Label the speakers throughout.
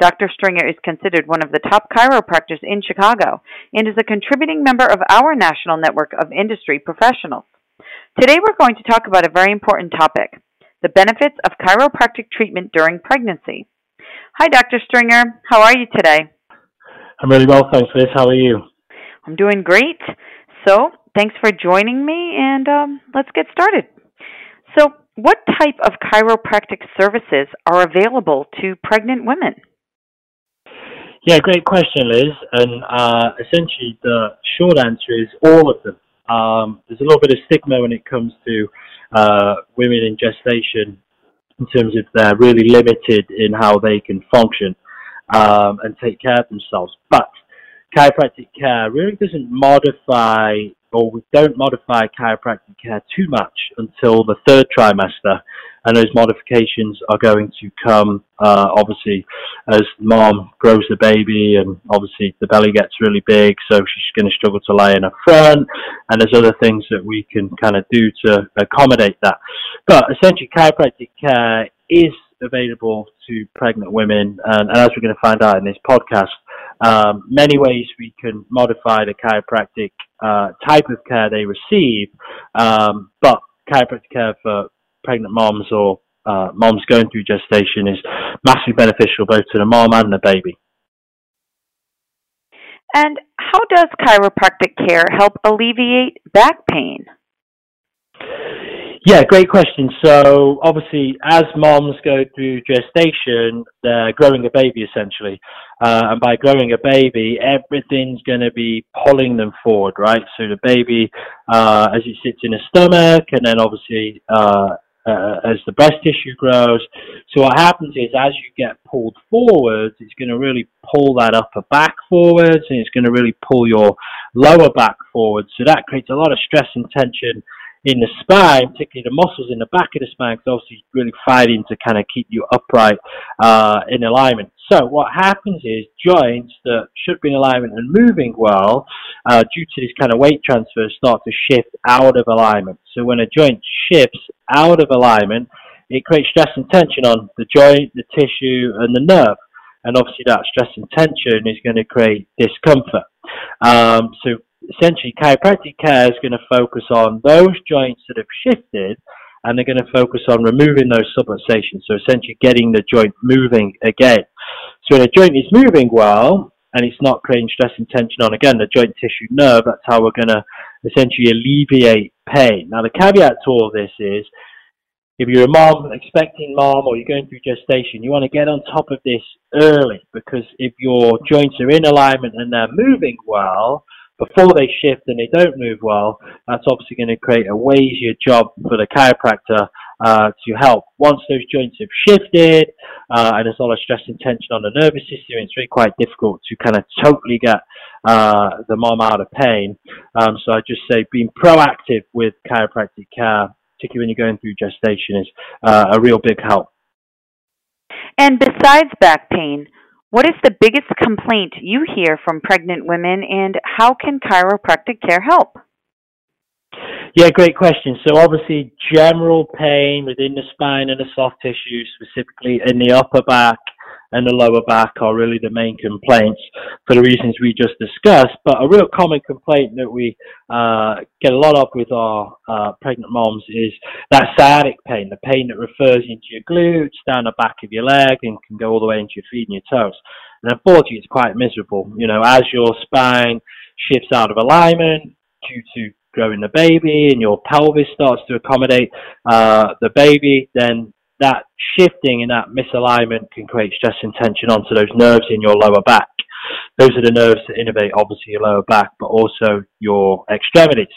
Speaker 1: Dr. Stringer is considered one of the top chiropractors in Chicago and is a contributing member of our national network of industry professionals. Today we're going to talk about a very important topic the benefits of chiropractic treatment during pregnancy. Hi, Dr. Stringer. How are you today?
Speaker 2: I'm really well, thanks, Liz. How are you?
Speaker 1: I'm doing great. So, thanks for joining me, and um, let's get started. So, what type of chiropractic services are available to pregnant women?
Speaker 2: Yeah, great question, Liz. And uh, essentially, the short answer is all of them. Um, there's a little bit of stigma when it comes to uh, women in gestation in terms of they're really limited in how they can function um, and take care of themselves. But chiropractic care really doesn't modify or we don't modify chiropractic care too much until the third trimester and those modifications are going to come uh, obviously as mom grows the baby and obviously the belly gets really big so she's going to struggle to lie in her front and there's other things that we can kind of do to accommodate that. But essentially chiropractic care is available to pregnant women and, and as we're going to find out in this podcast um, many ways we can modify the chiropractic uh, type of care they receive um, but chiropractic care for pregnant moms or uh, moms going through gestation is massively beneficial both to the mom and the baby.
Speaker 1: And how does chiropractic care help alleviate back pain?
Speaker 2: Yeah, great question. So obviously, as moms go through gestation, they're growing a baby essentially, uh, and by growing a baby, everything's going to be pulling them forward, right? So the baby, uh, as it sits in the stomach, and then obviously uh, uh, as the breast tissue grows. So what happens is as you get pulled forwards, it's going to really pull that upper back forwards and it's going to really pull your lower back forwards. So that creates a lot of stress and tension in the spine, particularly the muscles in the back of the spine, because obviously really fighting to kind of keep you upright uh, in alignment. So what happens is joints that should be in alignment and moving well, uh, due to this kind of weight transfer, start to shift out of alignment. So when a joint shifts out of alignment, it creates stress and tension on the joint, the tissue, and the nerve. And obviously that stress and tension is going to create discomfort. Um, so essentially chiropractic care is going to focus on those joints that have shifted and they're going to focus on removing those subluxations. So essentially getting the joint moving again. So when a joint is moving well and it's not creating stress and tension on again the joint tissue nerve, that's how we're going to essentially alleviate pain. Now the caveat to all this is if you're a mom, expecting mom, or you're going through gestation, you want to get on top of this early because if your joints are in alignment and they're moving well, before they shift and they don't move well, that's obviously going to create a way easier job for the chiropractor uh, to help. Once those joints have shifted uh, and there's a lot of stress and tension on the nervous system, it's really quite difficult to kind of totally get uh, the mom out of pain. Um, so I just say being proactive with chiropractic care, particularly when you're going through gestation, is uh, a real big help.
Speaker 1: And besides back pain, what is the biggest complaint you hear from pregnant women, and how can chiropractic care help?
Speaker 2: Yeah, great question. So obviously, general pain within the spine and the soft tissue, specifically in the upper back and the lower back are really the main complaints for the reasons we just discussed. But a real common complaint that we uh, get a lot of with our uh, pregnant moms is that sciatic pain, the pain that refers into your glutes, down the back of your leg, and can go all the way into your feet and your toes. And unfortunately, it's quite miserable. You know, as your spine shifts out of alignment due to growing the baby and your pelvis starts to accommodate uh, the baby, then that shifting and that misalignment can create stress and tension onto those nerves in your lower back. Those are the nerves that innervate obviously your lower back, but also your extremities.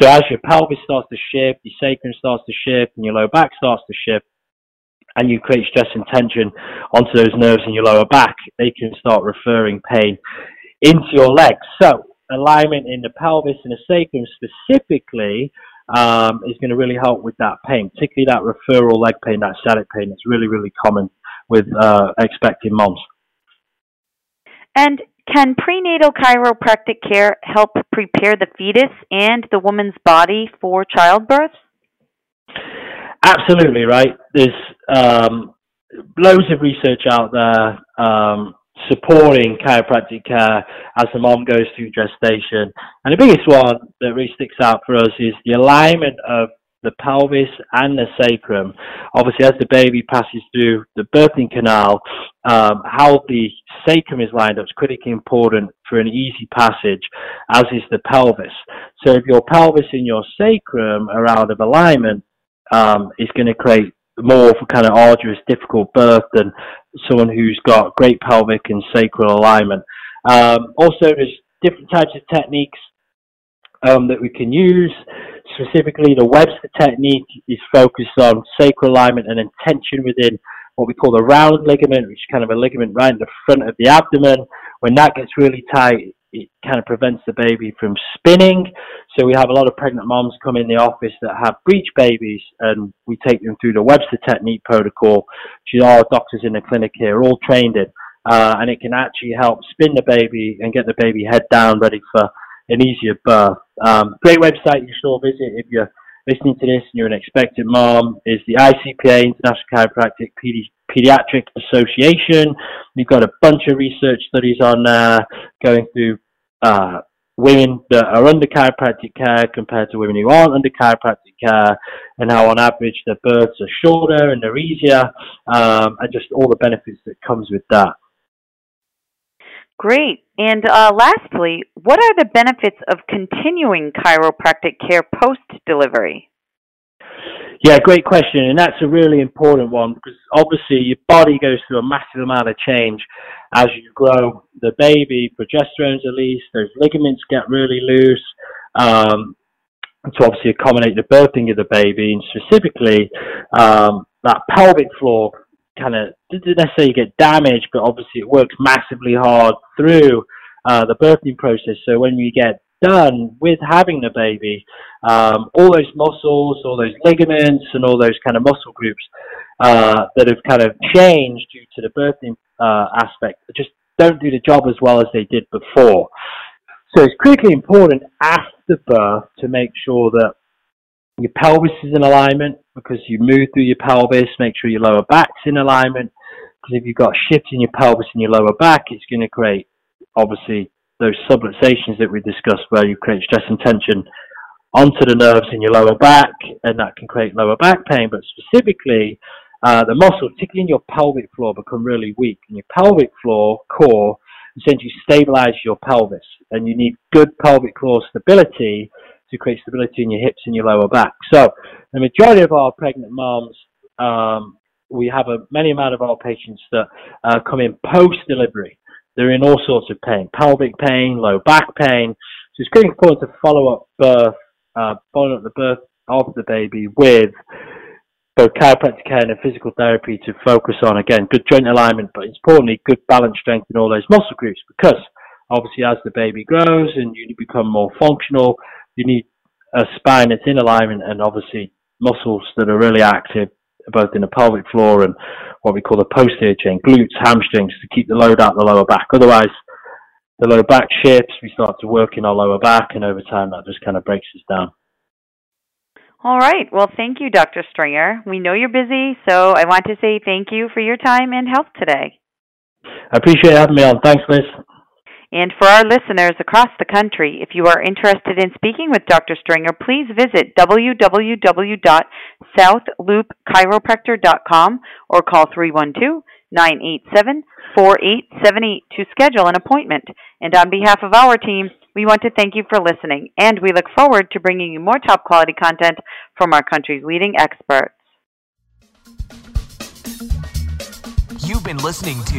Speaker 2: So as your pelvis starts to shift, your sacrum starts to shift, and your lower back starts to shift, and you create stress and tension onto those nerves in your lower back, they can start referring pain into your legs. So alignment in the pelvis and the sacrum specifically um, is going to really help with that pain, particularly that referral leg pain, that sciatic pain. It's really, really common with uh, expecting moms.
Speaker 1: And can prenatal chiropractic care help prepare the fetus and the woman's body for childbirth?
Speaker 2: Absolutely, right. There's um, loads of research out there um, supporting chiropractic care as the mom goes through gestation. And the biggest one that really sticks out for us is the alignment of the pelvis and the sacrum. Obviously, as the baby passes through the birthing canal, um, how the sacrum is lined up is critically important for an easy passage, as is the pelvis. So if your pelvis and your sacrum are out of alignment, um, it's going to create more kind of arduous, difficult birth than someone who's got great pelvic and sacral alignment. Um, also, there's different types of techniques um, that we can use. Specifically, the Webster technique is focused on sacral alignment and tension within what we call the round ligament, which is kind of a ligament right in the front of the abdomen. When that gets really tight, it kind of prevents the baby from spinning. So we have a lot of pregnant moms come in the office that have breech babies, and we take them through the Webster technique protocol, which our doctors in the clinic here are all trained in, uh, and it can actually help spin the baby and get the baby head down, ready for an easier birth. Um, great website you should all visit if you're listening to this and you're an expectant mom is the ICPA International Chiropractic Pediatric Association. We've got a bunch of research studies on there going through uh, women that are under chiropractic care compared to women who aren't under chiropractic care, and how on average their births are shorter and they're easier, um, and just all the benefits that comes with that.
Speaker 1: Great. And uh, lastly, what are the benefits of continuing chiropractic care post delivery?
Speaker 2: Yeah, great question, and that's a really important one because obviously your body goes through a massive amount of change as you grow. The baby, progesterone's released, those ligaments get really loose um, to obviously accommodate the birthing of the baby, and specifically um, that pelvic floor kind of didn't necessarily get damaged, but obviously it works massively hard through uh, the birthing process. So when you get done with having the baby, um, all those muscles, all those ligaments, and all those kind of muscle groups uh, that have kind of changed due to the birthing uh, aspect just don't do the job as well as they did before. So it's critically important after birth to make sure that your pelvis is in alignment because you move through your pelvis. Make sure your lower back's in alignment because if you've got shifts in your pelvis and your lower back, it's going to create obviously those subluxations that we discussed where you create stress and tension onto the nerves in your lower back and that can create lower back pain. But specifically, uh, the muscles, particularly in your pelvic floor, become really weak. And your pelvic floor core essentially stabilize your pelvis. And you need good pelvic floor stability to create stability in your hips and your lower back. So the majority of our pregnant moms, um, we have a many amount of our patients that uh, come in post delivery. They're in all sorts of pain, pelvic pain, low back pain. So it's very important to follow up birth, uh, follow up the birth of the baby with both chiropractic care and physical therapy to focus on again good joint alignment, but importantly good balance strength in all those muscle groups because obviously as the baby grows and you become more functional, you need a spine that's in alignment and obviously muscles that are really active both in the pelvic floor and what we call the posterior chain, glutes, hamstrings to keep the load out the lower back. Otherwise, the lower back shifts, we start to work in our lower back, and over time that just kind of breaks us down.
Speaker 1: All right. Well, thank you, Dr. Stringer. We know you're busy, so I want to say thank you for your time and help today.
Speaker 2: I appreciate having me on. Thanks, Liz.
Speaker 1: And for our listeners across the country, if you are interested in speaking with Dr. Stringer, please visit www.southloopchiropractor.com or call 312 987 4878 to schedule an appointment. And on behalf of our team, we want to thank you for listening, and we look forward to bringing you more top quality content from our country's leading experts.
Speaker 3: You've been listening to